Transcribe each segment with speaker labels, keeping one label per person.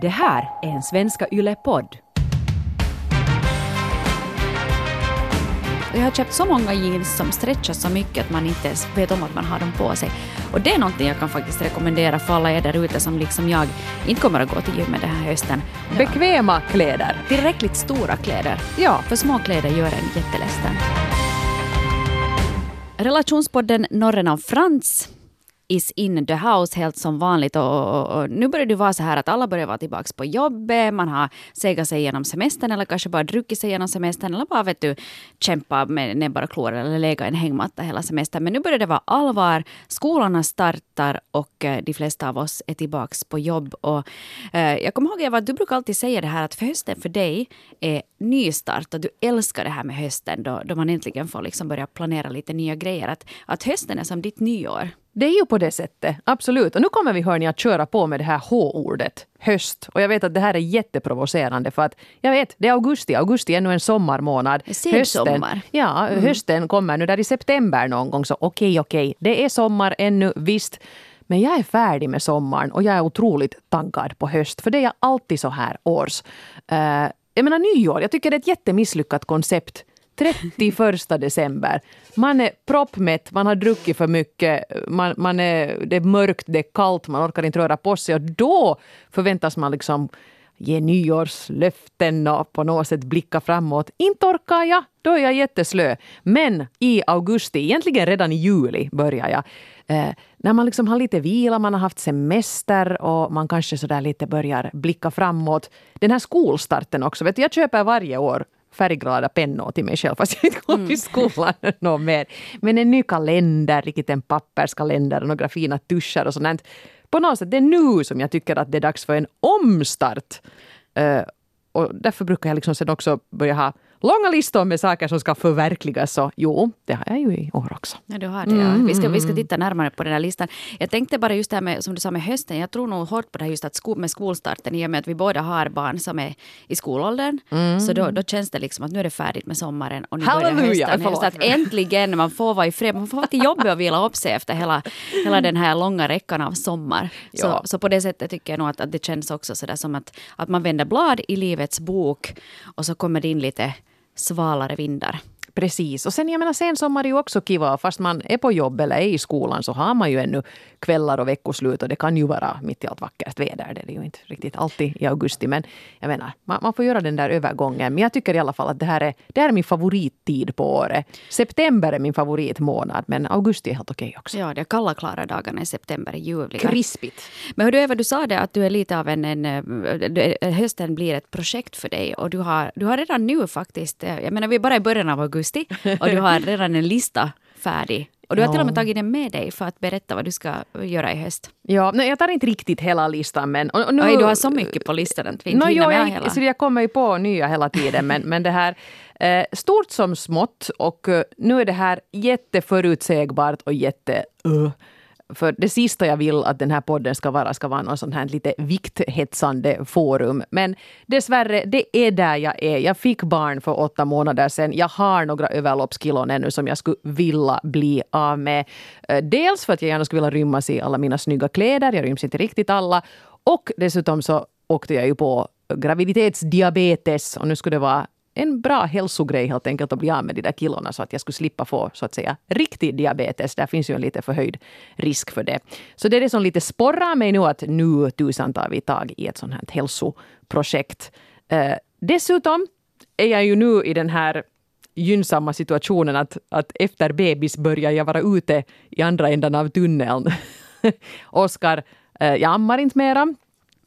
Speaker 1: Det här är en Svenska Yle-podd.
Speaker 2: Jag har köpt så många jeans som stretchar så mycket att man inte ens vet om att man har dem på sig. Och det är någonting jag kan faktiskt rekommendera för alla er där ute som liksom jag inte kommer att gå till gymmet den här hösten.
Speaker 1: Bekväma kläder.
Speaker 2: Tillräckligt stora kläder.
Speaker 1: Ja.
Speaker 2: För små kläder gör en jätteledsen. Relationspodden Norren av Frans is in the house helt som vanligt. Och, och, och, nu börjar det vara så här att alla börjar vara tillbaka på jobbet. Man har segat sig igenom semestern eller kanske bara druckit sig igenom semestern eller bara vet du, kämpa med näbbar och klor eller lägga en hängmatta hela semestern. Men nu börjar det vara allvar. Skolorna startar och eh, de flesta av oss är tillbaka på jobb. Och, eh, jag kommer ihåg Eva, att du brukar alltid säga det här att för hösten för dig är nystart och du älskar det här med hösten då, då man äntligen får liksom börja planera lite nya grejer. Att, att hösten är som ditt nyår.
Speaker 1: Det är ju på det sättet, absolut. Och nu kommer vi hörni att köra på med det här H-ordet, höst. Och jag vet att det här är jätteprovocerande för att jag vet, det är augusti. Augusti är ännu en sommarmånad.
Speaker 2: Sensommar.
Speaker 1: Ja, mm. hösten kommer nu där i september någon gång. Så okej, okay, okej, okay. det är sommar ännu, visst. Men jag är färdig med sommaren och jag är otroligt taggad på höst. För det är jag alltid så här års. Uh, jag menar nyår, jag tycker det är ett jättemisslyckat koncept 31 december. Man är proppmätt, man har druckit för mycket, man, man är, det är mörkt, det är kallt, man orkar inte röra på sig. Och då förväntas man liksom ge nyårslöften och på något sätt blicka framåt. Inte orkar jag, då är jag jätteslö. Men i augusti, egentligen redan i juli börjar jag. Eh, när man liksom har lite vila, man har haft semester och man kanske sådär lite börjar blicka framåt. Den här skolstarten också. Vet du, jag köper varje år färgglada pennor till mig själv fast jag inte går till mm. skolan något mer. Men en ny kalender, riktigt en papperskalender och några fina tuschar och sånt. På något sätt, det är nu som jag tycker att det är dags för en omstart. Uh, och därför brukar jag liksom sen också börja ha långa listor med saker som ska förverkligas. Så jo, det har jag ju i år också.
Speaker 2: Ja, du har det. Ja. Vi, ska, vi ska titta närmare på den här listan. Jag tänkte bara just det här med, som du sa med hösten. Jag tror nog hårt på det här just att sko, med skolstarten i och med att vi båda har barn som är i skolåldern. Mm. Så då, då känns det liksom att nu är det färdigt med sommaren och nu
Speaker 1: Halleluja,
Speaker 2: börjar hösten. Att äntligen man får vara i fred. Man får vara till jobbet och vila upp sig efter hela, hela den här långa räckan av sommar. Ja. Så, så på det sättet tycker jag nog att, att det känns också sådär som att, att man vänder blad i livets bok och så kommer det in lite svalare vindar.
Speaker 1: Precis. Och sen jag menar sensommar är ju också kiva. Fast man är på jobb eller är i skolan så har man ju ännu kvällar och veckoslut. Och det kan ju vara mitt i allt vackert väder. Det är ju inte riktigt alltid i augusti. Men jag menar, man, man, får göra den där övergången. Men jag tycker i alla fall att det här är, det här är min favorittid på året. September är min favoritmånad. Men augusti är helt okej okay också.
Speaker 2: Ja, de kalla klara dagarna i september är ljuvliga.
Speaker 1: Krispigt.
Speaker 2: Men hur du Eva, du sa det att du är lite av en, en, en... Hösten blir ett projekt för dig. Och du har, du har redan nu faktiskt... Jag menar, vi är bara i början av augusti augusti och du har redan en lista färdig. Och du har till och med tagit den med dig för att berätta vad du ska göra i höst.
Speaker 1: Ja, nej, jag tar inte riktigt hela listan men...
Speaker 2: Och, nu, Oj, du har så mycket på listan att vi inte
Speaker 1: no,
Speaker 2: hinner
Speaker 1: med
Speaker 2: jag, hela.
Speaker 1: Så jag kommer ju på nya hela tiden men, men det här eh, stort som smått och eh, nu är det här jätteförutsägbart och jätte... Uh, för det sista jag vill att den här podden ska vara ska vara någon sån här lite vikthetsande forum. Men dessvärre, det är där jag är. Jag fick barn för åtta månader sedan. Jag har några överloppskilon ännu som jag skulle vilja bli av med. Eh, dels för att jag gärna skulle vilja rymmas i alla mina snygga kläder. Jag ryms inte riktigt alla. Och dessutom så åkte jag ju på graviditetsdiabetes och nu skulle det vara en bra hälsogrej helt enkelt att bli av med de där kilorna så att jag skulle slippa få så att säga riktig diabetes. Där finns ju en lite förhöjd risk för det. Så det är det som lite sporrar mig nu att nu tusan tar vi tag i ett sånt här hälsoprojekt. Eh, dessutom är jag ju nu i den här gynnsamma situationen att, att efter bebis börjar jag vara ute i andra änden av tunneln. Oskar, eh, jag ammar inte mera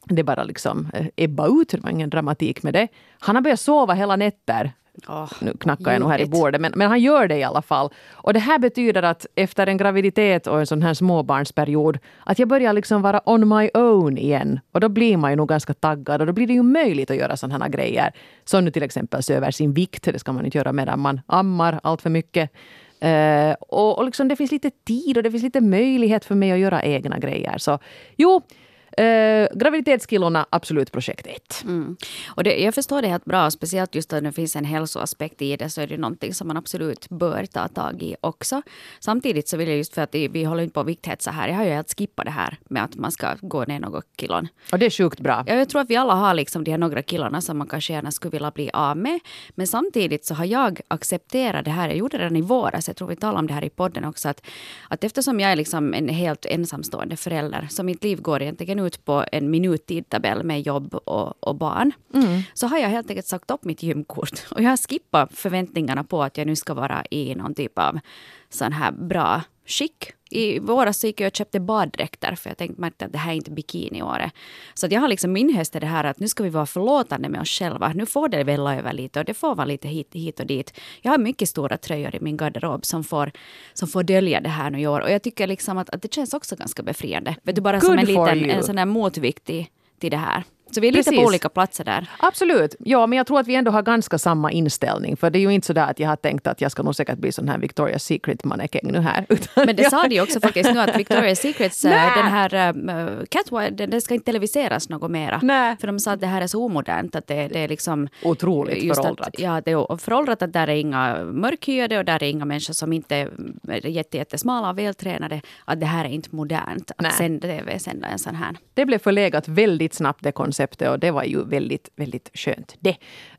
Speaker 1: det bara liksom eh, ebba ut. Det var ingen dramatik med det. Han har börjat sova hela nätter. Oh, nu knackar jag nog här i bordet, men, men han gör det i alla fall. Och det här betyder att efter en graviditet och en sån här småbarnsperiod, att jag börjar liksom vara on my own igen. Och då blir man ju nog ganska taggad och då blir det ju möjligt att göra sådana här grejer. Som nu till exempel se över sin vikt. Det ska man inte göra medan man ammar allt för mycket. Uh, och, och liksom det finns lite tid och det finns lite möjlighet för mig att göra egna grejer. Så jo, Eh, graviditetskilorna, absolut projekt ett.
Speaker 2: Mm. Och det, jag förstår det helt bra, speciellt just när det finns en hälsoaspekt i det så är det någonting som man absolut bör ta tag i också. Samtidigt så vill jag just för att vi håller inte på att vikthetsa här. Jag har ju helt skippat det här med att man ska gå ner några kilon.
Speaker 1: Och det är sjukt bra.
Speaker 2: Ja, jag tror att vi alla har liksom de här några kilorna som man kanske gärna skulle vilja bli av med. Men samtidigt så har jag accepterat det här. Jag gjorde det redan i våras. Jag tror vi talade om det här i podden också. Att, att eftersom jag är liksom en helt ensamstående förälder så mitt liv går egentligen ut på en minuttidtabell med jobb och, och barn. Mm. Så har jag helt enkelt sagt upp mitt gymkort. Och jag har skippat förväntningarna på att jag nu ska vara i någon typ av sån här bra skick. I våras så gick jag och köpte baddräkter för jag tänkte märkte att det här är inte bikiniåret. Så att jag har liksom inhöstat det här att nu ska vi vara förlåtande med oss själva. Nu får det välla över lite och det får vara lite hit, hit och dit. Jag har mycket stora tröjor i min garderob som får, som får dölja det här nu i år. Och jag tycker liksom att, att det känns också ganska befriande. Vet du, bara Good som en liten en sån där motvikt till, till det här. Så vi är lite Precis. på olika platser där.
Speaker 1: Absolut. Ja, men jag tror att vi ändå har ganska samma inställning. För det är ju inte så där att jag har tänkt att jag ska nog säkert bli sån här Victoria's Secret-mannekäng nu här.
Speaker 2: men det sa de också faktiskt nu att Victoria's Secrets, äh, den här uh, Catwalk, den, den ska inte televiseras något mera. Nä. För de sa att det här är så omodernt att det, det är liksom...
Speaker 1: Otroligt föråldrat.
Speaker 2: Att, ja, det är föråldrat att där är inga mörkhyade och där är inga människor som inte är jättesmala och vältränade. Att det här är inte modernt att sända, TV-sända en sån här.
Speaker 1: Det blev förlegat väldigt snabbt det konceptet konceptet och det var ju väldigt, väldigt skönt det.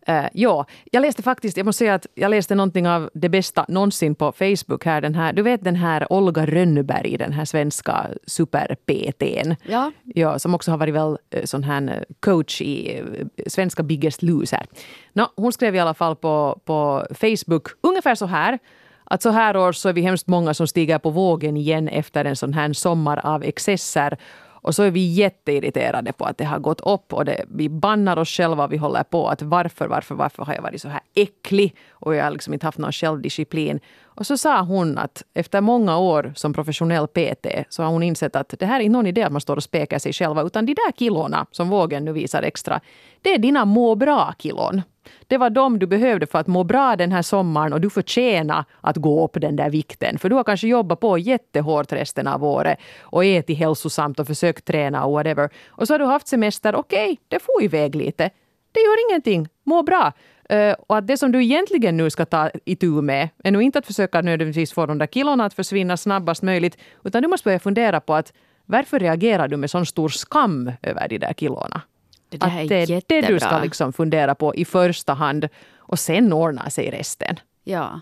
Speaker 1: Uh, ja, jag läste faktiskt, jag måste säga att jag läste någonting av det bästa någonsin på Facebook här. Den här du vet den här Olga Rönnberg, den här svenska super-PTn.
Speaker 2: Ja.
Speaker 1: ja. Som också har varit väl eh, sån här eh, coach i svenska Biggest Loser. No, hon skrev i alla fall på, på Facebook ungefär så här att så här års så är vi hemskt många som stiger på vågen igen efter en sån här sommar av excesser. Och så är vi jätteirriterade på att det har gått upp och det, vi bannar oss själva vi håller på att varför, varför, varför har jag varit så här äcklig och jag har liksom inte haft någon självdisciplin. Och så sa hon att efter många år som professionell PT så har hon insett att det här är inte någon idé att man står och spekar sig själva utan de där kilona som vågen nu visar extra, det är dina må bra-kilon. Det var de du behövde för att må bra den här sommaren och du förtjänar att gå upp den där vikten. För du har kanske jobbat på jättehårt resten av året och ätit hälsosamt och försökt träna och whatever. Och så har du haft semester, okej, okay, det får iväg lite. Det gör ingenting, må bra. Uh, och att det som du egentligen nu ska ta itu med är nu inte att försöka nödvändigtvis få de där kilorna att försvinna snabbast möjligt, utan du måste börja fundera på att varför reagerar du med sån stor skam över de där kilorna?
Speaker 2: Det där
Speaker 1: att det
Speaker 2: är
Speaker 1: det du ska liksom fundera på i första hand och sen ordnar sig resten.
Speaker 2: Ja.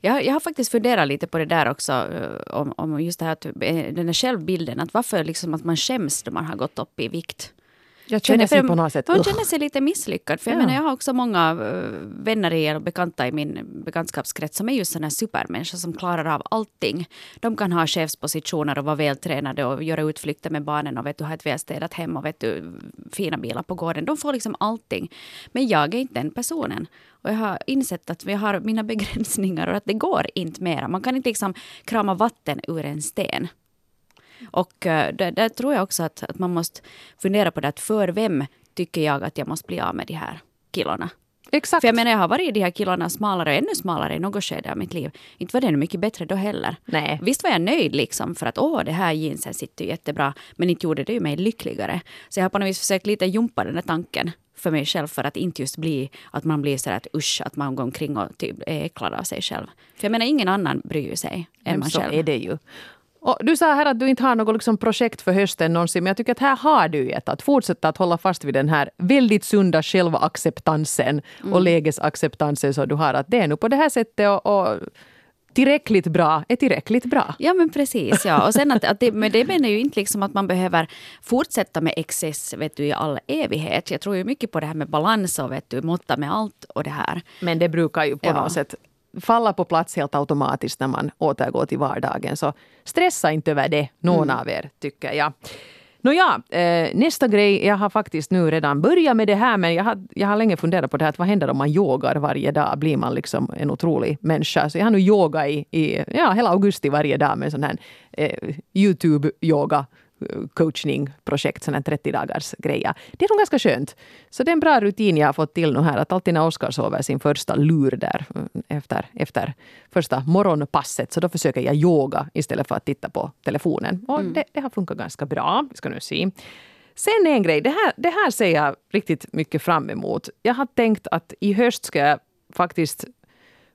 Speaker 2: Jag, jag har faktiskt funderat lite på det där också, eh, om, om just det här, eh, den här självbilden. Att varför liksom att man skäms då man har gått upp i vikt.
Speaker 1: Jag känner sig på något sätt...
Speaker 2: Man känner sig lite misslyckad. För jag, ja. menar, jag har också många uh, vänner i, eller bekanta i min bekantskapskrets som är just sådana supermänniskor som klarar av allting. De kan ha chefspositioner och vara vältränade och göra utflykter med barnen och vet du, ha ett välstädat hem och vet du, fina bilar på gården. De får liksom allting. Men jag är inte den personen. Och jag har insett att vi har mina begränsningar och att det går inte mera. Man kan inte liksom krama vatten ur en sten. Och uh, där, där, tror jag också att, att man måste fundera på det att för vem tycker jag att jag måste bli av med de här kilorna?
Speaker 1: Exakt.
Speaker 2: För jag menar, jag har varit i de här kilorna smalare och ännu smalare i något skede av mitt liv. Inte var det mycket bättre då heller.
Speaker 1: Nej.
Speaker 2: Visst var jag nöjd liksom för att åh, det här jeansen sitter jättebra. Men inte gjorde det ju mig lyckligare. Så jag har på något vis försökt lite jumpa den där tanken för mig själv för att inte just bli att man blir så att usch, att man går omkring och typ är äcklad av sig själv. För jag menar, ingen annan bryr sig än
Speaker 1: Men
Speaker 2: man
Speaker 1: så
Speaker 2: själv.
Speaker 1: är det ju. Och du sa här att du inte har något liksom projekt för hösten någonsin, men jag tycker att här har du ett. Att fortsätta att hålla fast vid den här väldigt sunda självacceptansen mm. och lägesacceptansen som du har. Att det är nu på det här sättet och, och tillräckligt bra är tillräckligt bra.
Speaker 2: Ja men precis. Ja. Och sen att, att det, men det menar ju inte liksom att man behöver fortsätta med excess vet du, i all evighet. Jag tror ju mycket på det här med balans och vet du, måtta med allt och det här.
Speaker 1: Men det brukar ju på ja. något sätt falla på plats helt automatiskt när man återgår till vardagen. Så stressa inte över det, någon mm. av er, tycker jag. Nåja, eh, nästa grej. Jag har faktiskt nu redan börjat med det här, men jag har, jag har länge funderat på det här. Att vad händer om man yogar varje dag? Blir man liksom en otrolig människa? Så jag har nu yogat i, i ja, hela augusti varje dag med sån här eh, Youtube-yoga coachingprojekt, sån här 30 dagars grejer. Det är nog ganska skönt. Så det är en bra rutin jag har fått till nu här, att alltid när Oskar sover sin första lur där efter, efter första morgonpasset, så då försöker jag yoga istället för att titta på telefonen. Och mm. det, det, har funkat ganska bra. Vi ska nu se. Sen en grej, det här, det här ser jag riktigt mycket fram emot. Jag har tänkt att i höst ska jag faktiskt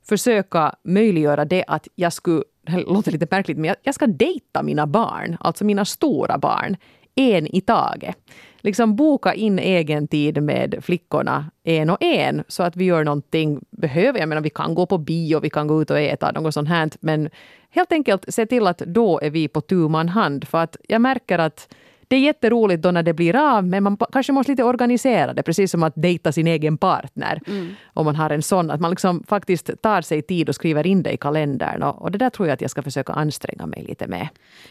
Speaker 1: försöka möjliggöra det att jag skulle, det låter lite märkligt, men jag, jag ska dejta mina barn, alltså mina stora barn, en i taget. Liksom boka in egen tid med flickorna en och en så att vi gör någonting. Behöver, jag menar vi kan gå på bio, vi kan gå ut och äta, något sånt här. Men helt enkelt se till att då är vi på tu man hand. För att jag märker att det är jätteroligt då när det blir av, men man kanske måste lite organisera det, precis som att dejta sin egen partner. Mm. Om man har en sån, att man liksom faktiskt tar sig tid och skriver in det i kalendern. Och, och det där tror jag att jag ska försöka anstränga mig lite med.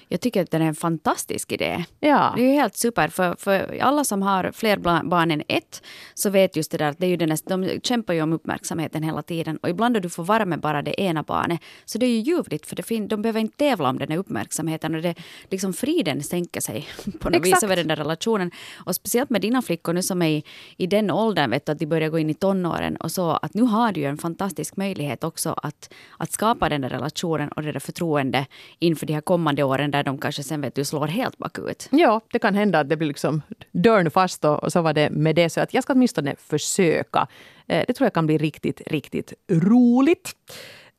Speaker 2: Jag tycker att det är en fantastisk idé.
Speaker 1: Ja.
Speaker 2: Det är helt super, för, för alla som har fler barn än ett, så vet just det där att det är ju den, de kämpar ju om uppmärksamheten hela tiden. Och ibland då du får vara med bara det ena barnet, så det är ju ljuvligt, för det fin, de behöver inte tävla om den här uppmärksamheten. Och det, liksom friden sänker sig på något Exakt. vis över den där relationen. Och speciellt med dina flickor nu som är i, i den åldern, vet du, att de börjar gå in i tonåren och så, att nu har du ju en fantastisk möjlighet också att, att skapa den där relationen och det där förtroende inför de här kommande åren där de kanske sen vet du slår helt bakut.
Speaker 1: Ja, det kan hända att det blir liksom dörren fast och, och så var det med det. Så att jag ska åtminstone försöka. Eh, det tror jag kan bli riktigt, riktigt roligt.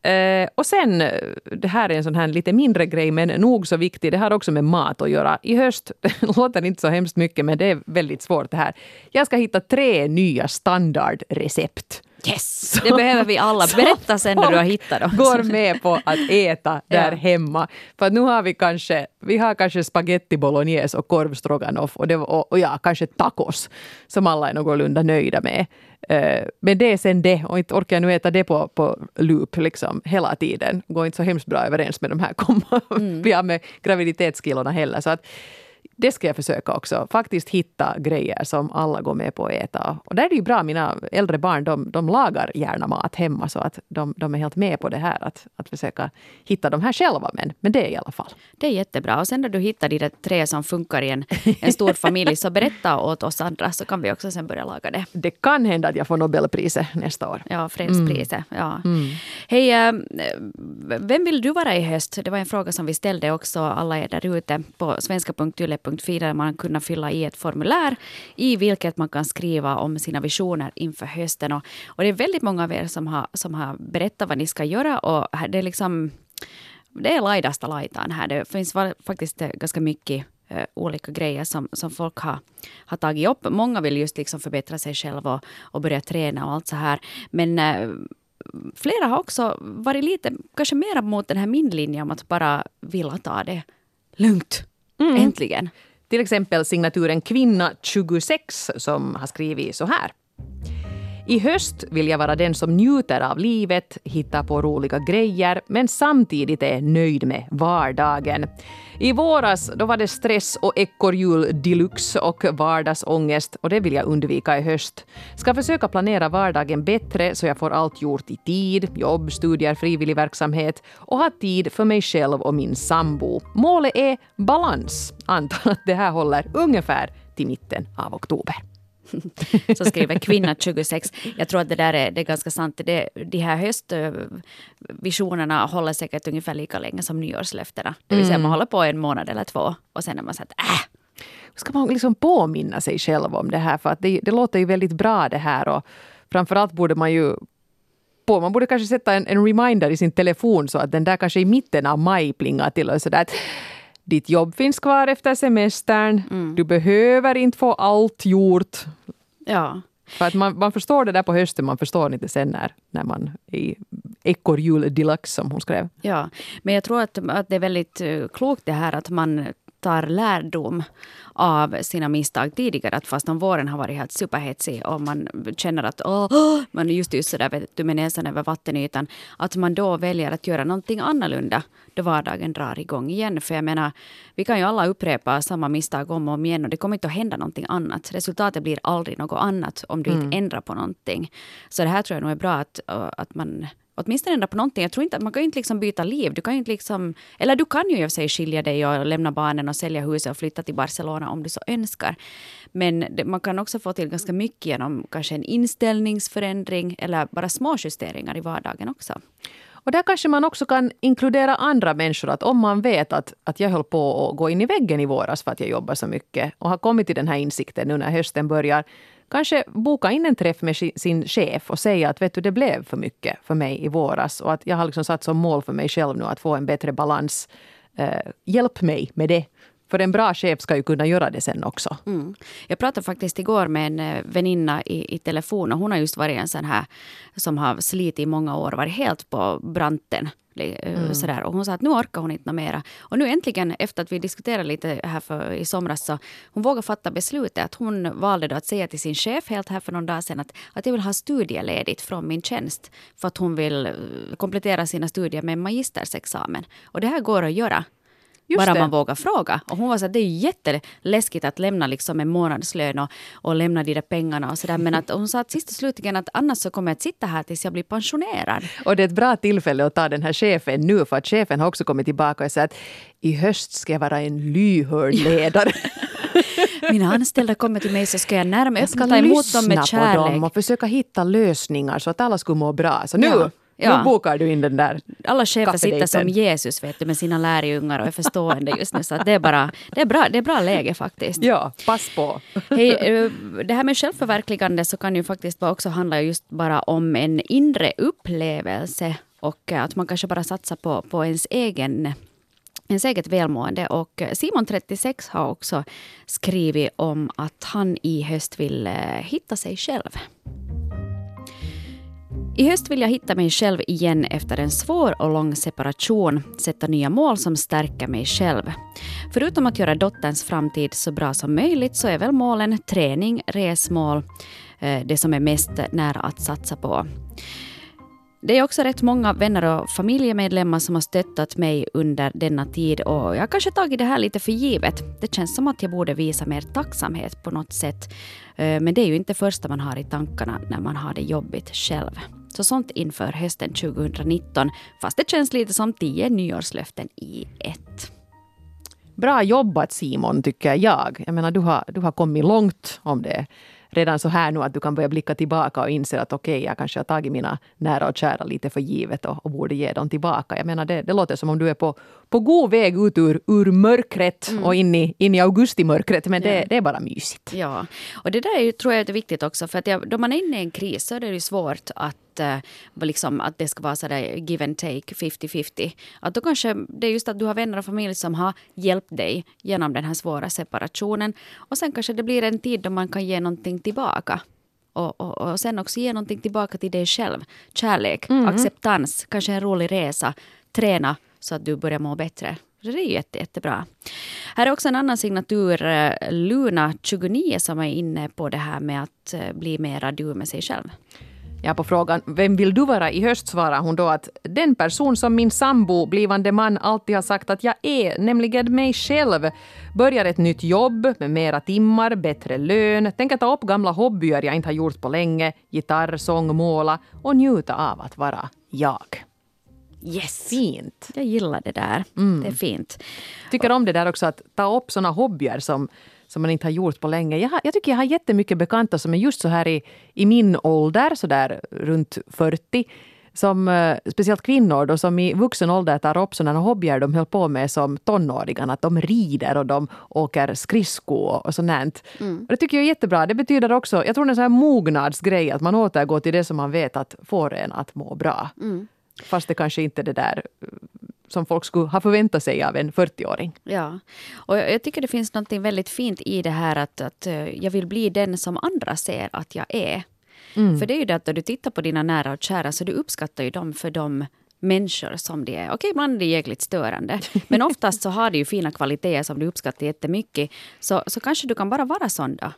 Speaker 1: Eh, och sen, eh, det här är en sån här lite mindre grej men nog så viktig. Det har också med mat att göra. I höst, det låter inte så hemskt mycket men det är väldigt svårt det här. Jag ska hitta tre nya standardrecept.
Speaker 2: Yes! Det behöver vi alla. Berätta sen när du har hittat dem.
Speaker 1: går med på att äta där ja. hemma. För nu har vi kanske, vi har kanske spaghetti bolognese och korv stroganoff och, det, och, och ja, kanske tacos som alla är någorlunda nöjda med. Uh, men det är sen det och inte orkar jag nu äta det på, på loop liksom hela tiden. Går inte så hemskt bra överens med de här komma, mm. bli av med graviditetskilorna heller. Så att, det ska jag försöka också. Faktiskt hitta grejer som alla går med på att äta. Och där är det ju bra, mina äldre barn de, de lagar gärna mat hemma så att de, de är helt med på det här att, att försöka hitta de här själva. Men, men det i alla fall.
Speaker 2: Det är jättebra. Och sen när du hittar de där tre som funkar i en, en stor familj så berätta åt oss andra så kan vi också sen börja laga det.
Speaker 1: Det kan hända att jag får Nobelpriset nästa år.
Speaker 2: Ja, fredspriset. Mm. Ja. Mm. Hej, äh, vem vill du vara i höst? Det var en fråga som vi ställde också alla er där ute på svenska.yle www.fi där man kunnat fylla i ett formulär i vilket man kan skriva om sina visioner inför hösten. Och, och det är väldigt många av er som har, som har berättat vad ni ska göra och det är liksom det är lajdasta lajtan här. Det finns faktiskt ganska mycket uh, olika grejer som, som folk har, har tagit upp. Många vill just liksom förbättra sig själva och, och börja träna och allt så här. Men uh, flera har också varit lite, kanske mer mot den här min linje om att bara vilja ta det lugnt. Mm. Äntligen.
Speaker 1: Till exempel signaturen Kvinna 26 som har skrivit så här. I höst vill jag vara den som njuter av livet, hittar på roliga grejer men samtidigt är nöjd med vardagen. I våras då var det stress och ekorrhjul deluxe och vardagsångest och det vill jag undvika i höst. Ska försöka planera vardagen bättre så jag får allt gjort i tid, jobb, studier, frivillig verksamhet och ha tid för mig själv och min sambo. Målet är balans. Antar att det här håller ungefär till mitten av oktober.
Speaker 2: som skriver kvinna 26. Jag tror att det där är, det är ganska sant. Det, de här höstvisionerna håller säkert ungefär lika länge som nyårslöftena. Det vill säga man mm. håller på en månad eller två och sen är man så att äh.
Speaker 1: Ska man liksom påminna sig själv om det här? För att det, det låter ju väldigt bra det här och framförallt borde man ju på. Man borde kanske sätta en, en reminder i sin telefon så att den där kanske i mitten av maj plingar till och sådär ditt jobb finns kvar efter semestern. Mm. Du behöver inte få allt gjort.
Speaker 2: Ja.
Speaker 1: För att man, man förstår det där på hösten, man förstår inte sen när, när man är i ekorrhjul deluxe som hon skrev.
Speaker 2: Ja, men jag tror att, att det är väldigt uh, klokt det här att man tar lärdom av sina misstag tidigare. Att fast om våren har varit helt superhetsig och man känner att åh, man är just, just sådär vet du, med näsan över vattenytan. Att man då väljer att göra någonting annorlunda då vardagen drar igång igen. För jag menar, vi kan ju alla upprepa samma misstag om och om igen och det kommer inte att hända någonting annat. Resultatet blir aldrig något annat om du mm. inte ändrar på någonting. Så det här tror jag nog är bra att, att man åtminstone ändra på någonting. Jag tror inte att man kan ju inte liksom byta liv. Du kan ju inte liksom, eller du kan ju i och för sig skilja dig och lämna barnen och sälja huset och flytta till Barcelona om du så önskar. Men det, man kan också få till ganska mycket genom kanske en inställningsförändring eller bara små justeringar i vardagen också.
Speaker 1: Och där kanske man också kan inkludera andra människor. Att om man vet att, att jag höll på att gå in i väggen i våras för att jag jobbar så mycket och har kommit till den här insikten nu när hösten börjar. Kanske boka in en träff med sin chef och säga att vet du, det blev för mycket för mig i våras och att jag har liksom satt som mål för mig själv nu att få en bättre balans. Eh, hjälp mig med det. För en bra chef ska ju kunna göra det sen också.
Speaker 2: Mm. Jag pratade faktiskt igår med en eh, väninna i, i telefon och hon har just varit en sån här som har slitit i många år, varit helt på branten. Eh, mm. Sådär. Och hon sa att nu orkar hon inte mera. Och nu äntligen, efter att vi diskuterade lite här för, i somras, så hon vågade fatta beslutet att hon valde då att säga till sin chef helt här för någon dag sedan att, att jag vill ha studieledigt från min tjänst för att hon vill eh, komplettera sina studier med en magistersexamen. Och det här går att göra. Just bara det. man vågar fråga. Och hon var så att det är jätteläskigt att lämna liksom en månadslön och, och lämna de där pengarna och sådär. Men att hon sa att sist och slutligen att annars så kommer jag att sitta här tills jag blir pensionerad.
Speaker 1: Och det är ett bra tillfälle att ta den här chefen nu för att chefen har också kommit tillbaka och sagt att i höst ska jag vara en lyhörd ledare.
Speaker 2: Mina anställda kommer till mig så ska jag närma jag ska ta emot dem med kärlek. på dem
Speaker 1: och försöka hitta lösningar så att alla skulle må bra. Så nu ja. Ja. Nu bokar du in den där
Speaker 2: Alla chefer sitter som Jesus vet du, med sina lärjungar och är förstående just nu. Så det, är bara, det, är bra, det är bra läge faktiskt.
Speaker 1: Ja, pass på.
Speaker 2: Hej, eh, det här med självförverkligande så kan ju faktiskt också handla just bara om en inre upplevelse och att man kanske bara satsar på, på ens egen ens eget välmående. Och Simon 36 har också skrivit om att han i höst vill eh, hitta sig själv. I höst vill jag hitta mig själv igen efter en svår och lång separation, sätta nya mål som stärker mig själv. Förutom att göra dotterns framtid så bra som möjligt så är väl målen träning, resmål, eh, det som är mest nära att satsa på. Det är också rätt många vänner och familjemedlemmar som har stöttat mig under denna tid och jag har kanske tagit det här lite för givet. Det känns som att jag borde visa mer tacksamhet på något sätt. Eh, men det är ju inte första man har i tankarna när man har det jobbigt själv. Så sånt inför hösten 2019, fast det känns lite som tio nyårslöften i ett.
Speaker 1: Bra jobbat Simon, tycker jag. Jag menar, du har, du har kommit långt om det redan så här nu att du kan börja blicka tillbaka och inse att okej, okay, jag kanske har tagit mina nära och kära lite för givet och, och borde ge dem tillbaka. Jag menar, det, det låter som om du är på, på god väg ut ur, ur mörkret mm. och in i, in i augustimörkret. Men det, ja. det är bara mysigt.
Speaker 2: Ja, och det där är, tror jag är viktigt också. För att jag, då man är inne i en kris så är det ju svårt att liksom, att det ska vara sådär give and take, 50-50. Att då kanske det är just att du har vänner och familj som har hjälpt dig genom den här svåra separationen. Och sen kanske det blir en tid då man kan ge någonting tillbaka. Och, och, och sen också ge någonting tillbaka till dig själv. Kärlek, mm. acceptans, kanske en rolig resa. Träna så att du börjar må bättre. Det är jätte, jättebra. Här är också en annan signatur, eh, Luna 29, som är inne på det här med att eh, bli mera du med sig själv.
Speaker 1: Ja, på frågan vem vill du vara i höst svarar hon då att den person som min sambo, blivande man, alltid har sagt att jag är, nämligen mig själv. Börjar ett nytt jobb med mera timmar, bättre lön, tänker ta upp gamla hobbyer jag inte har gjort på länge, gitarr, sång, måla och njuta av att vara jag.
Speaker 2: Yes!
Speaker 1: Fint.
Speaker 2: Jag gillar det där. Mm. Det är fint.
Speaker 1: Tycker om det där också att ta upp såna hobbyer som som man inte har gjort på länge. Jag, har, jag tycker jag har jättemycket bekanta som är just så här i, i min ålder, så där runt 40 som uh, speciellt kvinnor då, som i vuxen ålder tar upp sådana hobbyer de höll på med som tonåringarna. Att de rider och de åker skridsko och sånt. Mm. Och det tycker jag är jättebra. Det betyder också, jag tror det är en sån här mognadsgrej, att man återgår till det som man vet att får en att må bra. Mm. Fast det kanske inte är det där som folk skulle ha förväntat sig av en 40-åring.
Speaker 2: Ja, och jag tycker det finns något väldigt fint i det här att, att eh, jag vill bli den som andra ser att jag är. Mm. För det är ju det att när du tittar på dina nära och kära så du uppskattar ju dem för de människor som de är. Okej, ibland är det jäkligt störande. Men oftast så har de ju fina kvaliteter som du uppskattar jättemycket. Så, så kanske du kan bara vara sån då.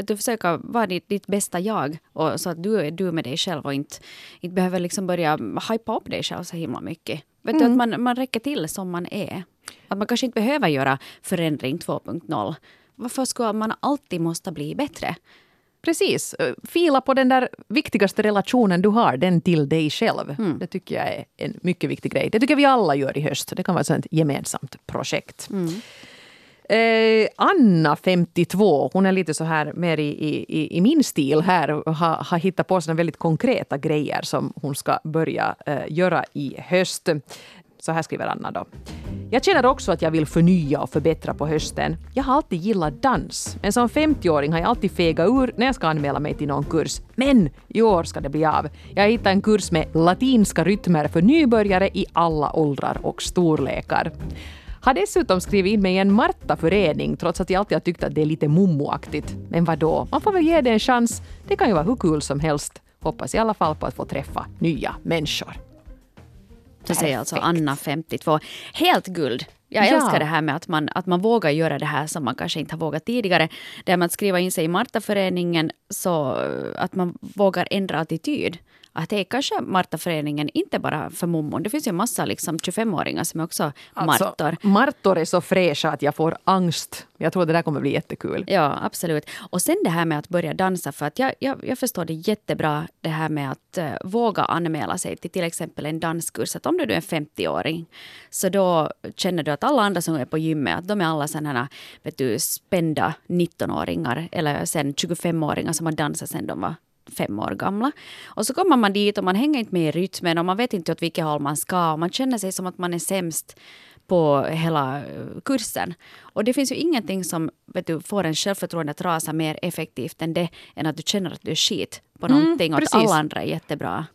Speaker 2: Vet du, försöka vara ditt, ditt bästa jag. Och så att du är du med dig själv och inte, inte behöver liksom börja hypa upp dig själv så himla mycket. Vet mm. du, att mm. man, man räcker till som man är. Att man kanske inte behöver göra förändring 2.0. Varför ska man alltid måste bli bättre?
Speaker 1: Precis. Fila på den där viktigaste relationen du har, den till dig själv. Mm. Det tycker jag är en mycket viktig grej. Det tycker vi alla gör i höst. Det kan vara ett gemensamt projekt. Mm. Eh, Anna, 52, hon är lite så här mer i, i, i min stil här har, ha hittat på såna väldigt konkreta grejer som hon ska börja eh, göra i höst. Så här skriver Anna då. Jag känner också att jag vill förnya och förbättra på hösten. Jag har alltid gillat dans, men som 50-åring har jag alltid fegat ur när jag ska anmäla mig till någon kurs. Men i år ska det bli av. Jag har hittat en kurs med latinska rytmer för nybörjare i alla åldrar och storlekar. Har dessutom skrivit in mig i en Marta-förening trots att jag alltid har tyckt att det är lite mummoaktigt. Men vad då? man får väl ge det en chans. Det kan ju vara hur kul som helst. Hoppas i alla fall på att få träffa nya människor.
Speaker 2: Så säger alltså Anna, 52. Helt guld. Jag älskar ja. det här med att man, att man vågar göra det här som man kanske inte har vågat tidigare. Det här med att skriva in sig i Martaföreningen så att man vågar ändra attityd att är kanske Martaföreningen inte bara för mummon. Det finns ju en massa liksom 25-åringar som är också alltså, martor.
Speaker 1: Martor är så fräscha att jag får angst. Jag tror det där kommer bli jättekul.
Speaker 2: Ja, absolut. Och sen det här med att börja dansa. För att jag, jag, jag förstår det jättebra det här med att uh, våga anmäla sig till till exempel en danskurs. Att om du är en 50-åring så då känner du att alla andra som är på gymmet, att de är alla sådana vet du, spända 19-åringar eller sen 25-åringar som har dansat sen de var fem år gamla. Och så kommer man dit och man hänger inte med i rytmen och man vet inte åt vilket håll man ska och man känner sig som att man är sämst på hela eh, kursen. Och det finns ju ingenting som vet du, får en självförtroende att rasa mer effektivt än det, än att du känner att du är skit på mm, någonting och att alla andra är jättebra.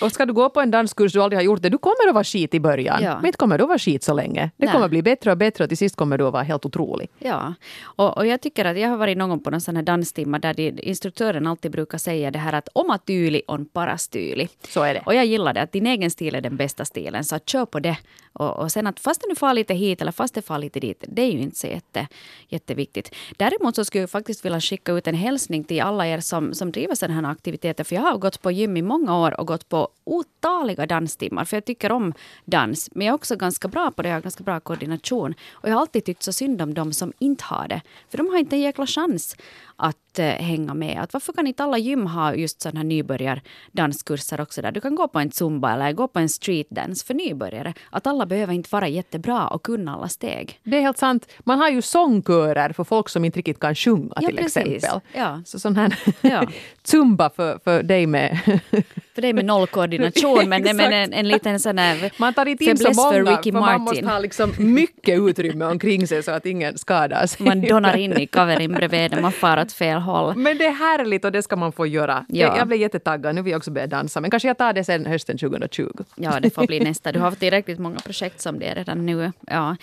Speaker 1: Och ska du gå på en danskurs du aldrig har gjort det, du kommer att vara skit i början. Ja. Men inte kommer du att vara skit så länge. Det Nej. kommer att bli bättre och bättre och till sist kommer du att vara helt otrolig.
Speaker 2: Ja, och, och jag tycker att jag har varit någon gång på någon sån här danstimma där de, instruktören alltid brukar säga det här att oma tyyli on paras tyyli.
Speaker 1: Så är det.
Speaker 2: Och jag gillar det, att din egen stil är den bästa stilen. Så att kör på det. Och, och sen att fast du far lite hit eller fast det far lite dit, det är ju inte så jätte, jätteviktigt. Däremot så skulle jag faktiskt vilja skicka ut en hälsning till alla er som, som driver sådana här aktiviteter. För jag har gått på gym i många år och gått på otaliga danstimmar. För jag tycker om dans. Men jag är också ganska bra på det. Jag har ganska bra koordination. Och jag har alltid tyckt så synd om dem som inte har det. För de har inte en jäkla chans att eh, hänga med. Att varför kan inte alla gym ha just sådana här nybörjardanskurser också där du kan gå på en zumba eller gå på en streetdance för nybörjare. Att alla behöver inte vara jättebra och kunna alla steg.
Speaker 1: Det är helt sant. Man har ju sångkörer för folk som inte riktigt kan sjunga ja, till precis. exempel. Ja. Så sån här ja. zumba för, för dig med
Speaker 2: för dig med noll koordination men, men en, en liten sån här
Speaker 1: Man tar inte in så många för, Ricky för man måste ha liksom mycket utrymme omkring sig så att ingen skadas.
Speaker 2: Man donar in i kaverin bredvid man far åt fel håll.
Speaker 1: Men det är härligt och det ska man få göra. Ja. Jag blev jättetaggad, nu vill jag också börja dansa. Men kanske jag tar det sen hösten 2020.
Speaker 2: Ja, det får bli nästa. Du har tillräckligt många projekt som det är redan nu. Ja.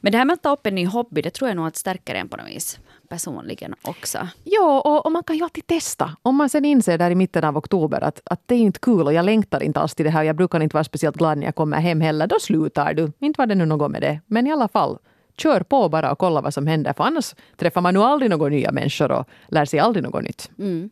Speaker 2: Men det här med att ta upp en ny hobby, det tror jag nog att stärker en på något vis personligen också.
Speaker 1: Ja, och, och, man kan ju alltid testa. Om man sen inser där i mitten av oktober att, att det är inte kul och jag längtar inte alls till det här. Jag brukar inte vara speciellt glad när jag kommer hem heller. Då slutar du. Inte var det nu något med det. Men i alla fall, kör på bara och kolla vad som händer. För annars träffar man ju aldrig några nya människor och lär sig aldrig något nytt.
Speaker 2: Mm.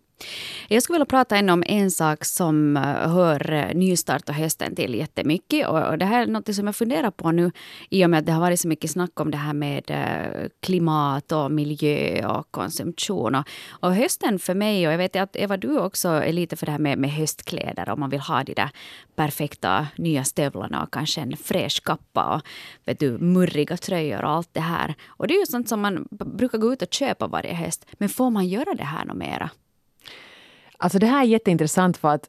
Speaker 2: Jag skulle vilja prata ännu om en sak som eh, hör eh, nystart och hösten till jättemycket. Och det här är något som jag funderar på nu i och med att det har varit så mycket snack om det här med eh, klimat och miljö och konsumtion. Och, och hösten för mig, och jag vet att Eva du också är lite för det här med, med höstkläder om man vill ha de där perfekta nya stövlarna och kanske en fräsch kappa och vet du, murriga tröjor och allt det här. Och det är ju sånt som man brukar gå ut och köpa varje höst. Men får man göra det här något mera?
Speaker 1: Alltså det här är jätteintressant för att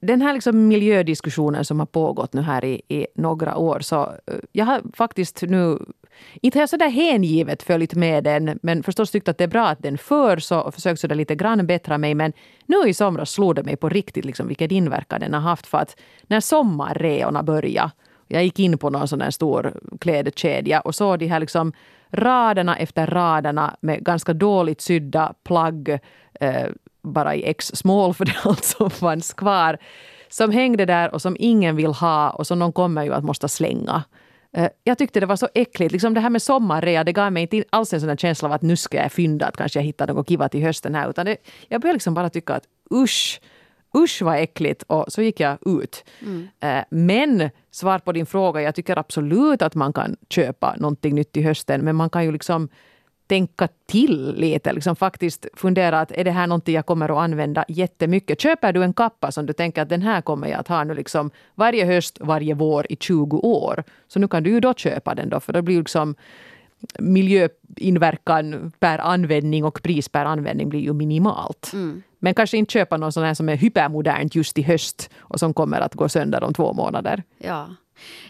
Speaker 1: den här liksom miljödiskussionen som har pågått nu här i, i några år, så eh, jag har faktiskt nu inte har jag sådär hängivet följt med den, men förstås tyckt att det är bra att den förs och försökt sådär lite grann bättra mig. Men nu i somras slog det mig på riktigt liksom vilken inverkan den har haft. För att när sommarreorna började, jag gick in på någon sån där stor klädkedja och såg de här liksom raderna efter raderna med ganska dåligt sydda plagg eh, bara i X small för det är allt som fanns kvar. Som hängde där och som ingen vill ha och som de kommer ju att måste slänga. Eh, jag tyckte det var så äckligt. Liksom det här med sommarrea, det gav mig inte alls en sån känsla av att nu ska jag fynda, att kanske jag hittar något kiva till hösten här. Utan det, jag började liksom bara tycka att usch, usch vad äckligt. Och så gick jag ut. Mm. Eh, men svar på din fråga, jag tycker absolut att man kan köpa någonting nytt till hösten. Men man kan ju liksom tänka till lite. Liksom faktiskt fundera att är det här någonting jag kommer att använda jättemycket? Köper du en kappa som du tänker att den här kommer jag att ha nu liksom varje höst, varje vår i 20 år. Så nu kan du ju då köpa den då för då blir liksom miljöinverkan per användning och pris per användning blir ju minimalt. Mm. Men kanske inte köpa någon sån här som är hypermodernt just i höst och som kommer att gå sönder om två månader.
Speaker 2: Ja.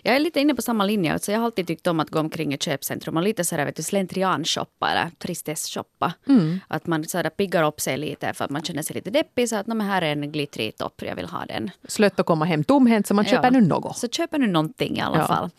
Speaker 2: Jag är lite inne på samma linje. Alltså jag har alltid tyckt om att gå omkring i köpcentrum och lite sådär vet du, slentrianshoppa eller tristess-shoppa. Mm. Att man sådär piggar upp sig lite för att man känner sig lite deppig. Så att men här är en glittrig topp, jag vill ha den.
Speaker 1: Slött att komma hem tomhänt så man köper ja. nu något.
Speaker 2: Så köper nu någonting i alla ja. fall.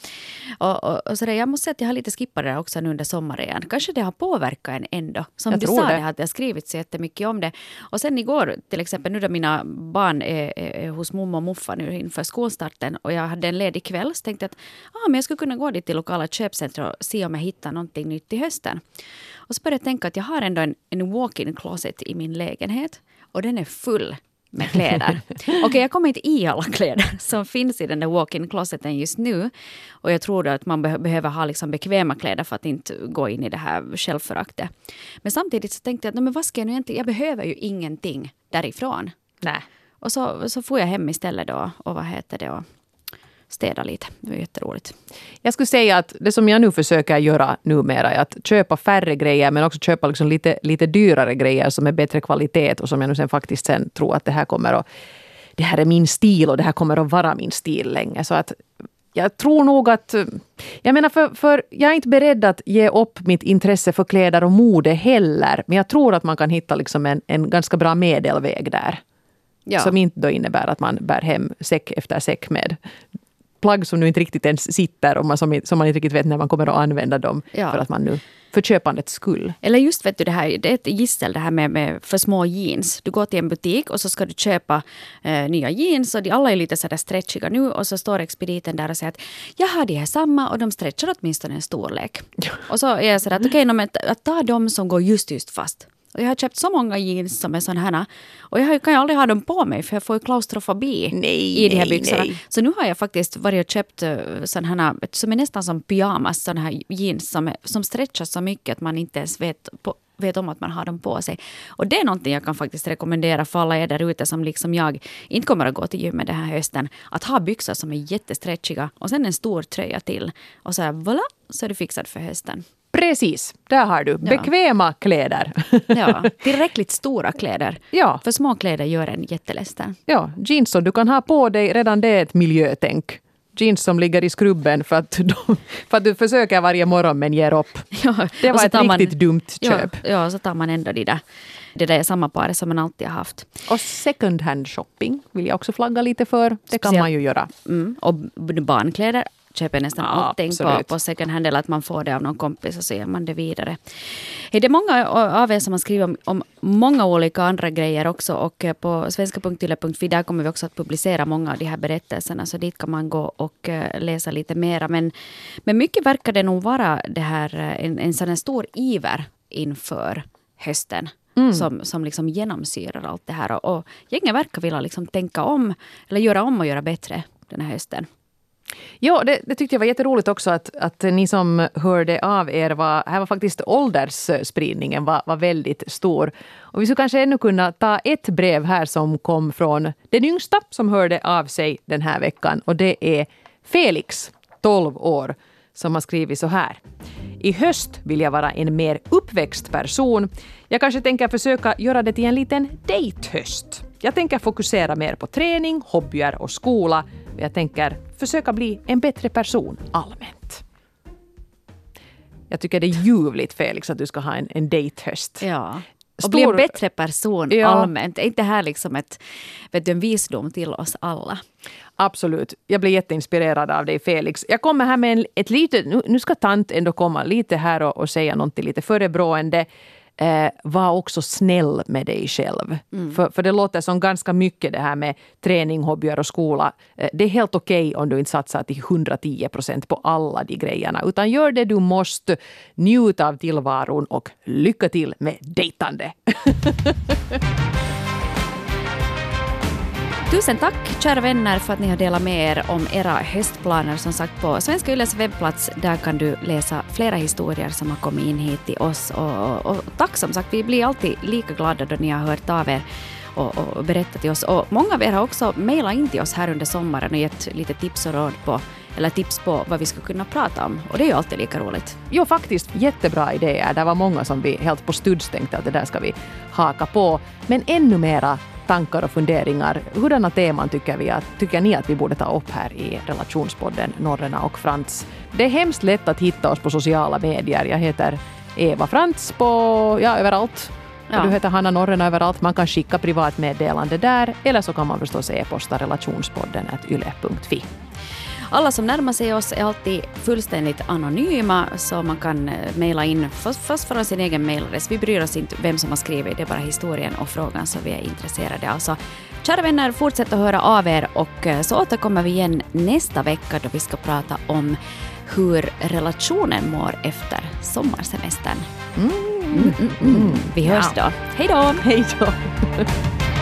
Speaker 2: Och, och, och sådär, jag måste säga att jag har lite skippat det där också nu under sommaren. Kanske det har påverkat en ändå. Som jag du sa, det. det har skrivit så jättemycket om det. Och sen igår till exempel nu då mina barn är, är hos mormor och morfar nu inför skolstarten och jag hade en ledig kväll kväll så tänkte jag att ah, men jag skulle kunna gå dit till lokala köpcentrum och se om jag hittar någonting nytt till hösten. Och så började jag tänka att jag har ändå en, en walk-in closet i min lägenhet och den är full med kläder. Okej, okay, jag kommer inte i alla kläder som finns i den där walk-in closeten just nu. Och jag tror att man be behöver ha liksom bekväma kläder för att inte gå in i det här självföraktet. Men samtidigt så tänkte jag att men vad ska jag nu egentligen, jag behöver ju ingenting därifrån.
Speaker 1: Nej.
Speaker 2: Och så, så får jag hem istället då och vad heter det och städa lite. Det var jätteroligt.
Speaker 1: Jag skulle säga att det som jag nu försöker göra numera är att köpa färre grejer men också köpa liksom lite, lite dyrare grejer som är bättre kvalitet och som jag nu sen faktiskt sen tror att det här kommer att det här är min stil och det här kommer att vara min stil länge. Så att jag tror nog att... Jag menar, för, för jag är inte beredd att ge upp mitt intresse för kläder och mode heller. Men jag tror att man kan hitta liksom en, en ganska bra medelväg där. Ja. Som inte då innebär att man bär hem säck efter säck med plagg som nu inte riktigt ens sitter och man, som, som man inte riktigt vet när man kommer att använda dem. Ja. För att man nu för köpandets skull.
Speaker 2: Eller just vet du det här, det är ett gissel det här med, med för små jeans. Du går till en butik och så ska du köpa eh, nya jeans och de alla är lite sådär stretchiga nu och så står expediten där och säger att jag har de här samma och de stretchar åtminstone en storlek. Och så är jag sådär att okej, okay, no, ta de som går just just fast. Och jag har köpt så många jeans som är sådana här. Och jag kan ju aldrig ha dem på mig för jag får ju klaustrofobi
Speaker 1: nej,
Speaker 2: i de här
Speaker 1: nej,
Speaker 2: byxorna. Nej. Så nu har jag faktiskt varit och köpt eh, sådana här som är nästan som pyjamas. Sådana här jeans som, är, som stretchas så mycket att man inte ens vet på, vet om att man har dem på sig. Och det är någonting jag kan faktiskt rekommendera för alla er där ute som liksom jag inte kommer att gå till gymmet den här hösten. Att ha byxor som är jättestretchiga och sen en stor tröja till. Och så här, voilà, så är du fixad för hösten.
Speaker 1: Precis, där har du. Ja. Bekväma kläder.
Speaker 2: ja, tillräckligt stora kläder.
Speaker 1: Ja.
Speaker 2: För små kläder gör en jätteledsen.
Speaker 1: Ja, jeans som du kan ha på dig, redan det är ett miljötänk. Jeans som ligger i skrubben för att, de, för att du försöker varje morgon men ger upp. Ja, det var ett riktigt man, dumt köp.
Speaker 2: Ja, ja, så tar man ändå de där, det där samma paret som man alltid har haft.
Speaker 1: Och second hand shopping vill jag också flagga lite för. Det Speciellt, kan man ju göra.
Speaker 2: Mm, och barnkläder köper nästan ja, allting på, på second hand eller att man får det av någon kompis och så ger man det vidare. Det är många av er som har skrivit om, om många olika andra grejer också och på svenska.yle.fi där kommer vi också att publicera många av de här berättelserna så dit kan man gå och eh, läsa lite mera. Men, men mycket verkar det nog vara det här, eh, en, en sån här stor iver inför hösten. Mm. som, som liksom genomsyrar allt det här. Och, och gänget verkar vilja liksom tänka om, eller göra om och göra bättre den här hösten.
Speaker 1: Ja, det, det, tyckte jag var jätteroligt också att, att ni som hörde av er var, här var faktiskt åldersspridningen var, var väldigt stor. Och vi skulle kanske ännu kunna ta ett brev här som kom från den yngsta som hörde av sig den här veckan och det är Felix, 12 år, som har skrivit så här. I höst vill jag vara en mer uppväxt person. Jag kanske tänker försöka göra det till en liten dejthöst. Jag tänker fokusera mer på träning, hobbyer och skola. Jag tänker försöka bli en bättre person allmänt. Jag tycker det är ljuvligt Felix att du ska ha en, en dejthöst.
Speaker 2: Ja. Och bli en bättre person ja. allmänt. Är inte det här liksom ett, vet du, en visdom till oss alla?
Speaker 1: Absolut. Jag blir jätteinspirerad av dig Felix. Jag kommer här med en, ett litet... Nu, nu ska tant ändå komma lite här och, och säga någonting lite förebrående eh, var också snäll med dig själv. Mm. För, för det låter som ganska mycket det här med träning, hobbyer och skola. Eh, det är helt okej okay om du inte satsar till 110 procent på alla de grejerna. Utan gör det du måste, njut av tillvaron och lycka till med dejtande.
Speaker 2: Tusen tack kära vänner för att ni har delat med er om era höstplaner. Som sagt på Svenska Yles webbplats där kan du läsa flera historier som har kommit in hit till oss. Och, och, och tack som sagt, vi blir alltid lika glada då ni har hört av er och, och berättat till oss. Och många av er har också mejlat in till oss här under sommaren och gett lite tips och råd på eller tips på vad vi ska kunna prata om. Och det är ju alltid lika roligt.
Speaker 1: Jo, faktiskt jättebra idéer. Det var många som vi helt på studs tänkte att det där ska vi haka på. Men ännu mera tankar och funderingar. Hurdana teman tycker, vi att, tycker ni att vi borde ta upp här i relationspodden Norrena och Frans? Det är hemskt lätt att hitta oss på sociala medier. Jag heter Eva Frans på, ja, överallt. Ja. Du heter Hanna Norrena överallt. Man kan skicka privatmeddelande där eller så kan man förstås e-posta relationspodden yle.fi.
Speaker 2: Alla som närmar sig oss är alltid fullständigt anonyma, så man kan eh, mejla in först från sin egen mejladress. Vi bryr oss inte vem som har skrivit, det är bara historien och frågan som vi är intresserade av. Så kära vänner, fortsätt att höra av er och eh, så återkommer vi igen nästa vecka då vi ska prata om hur relationen mår efter sommarsemestern. Mm. Mm, mm, mm. vi hörs då. Hej då!
Speaker 1: Hej då!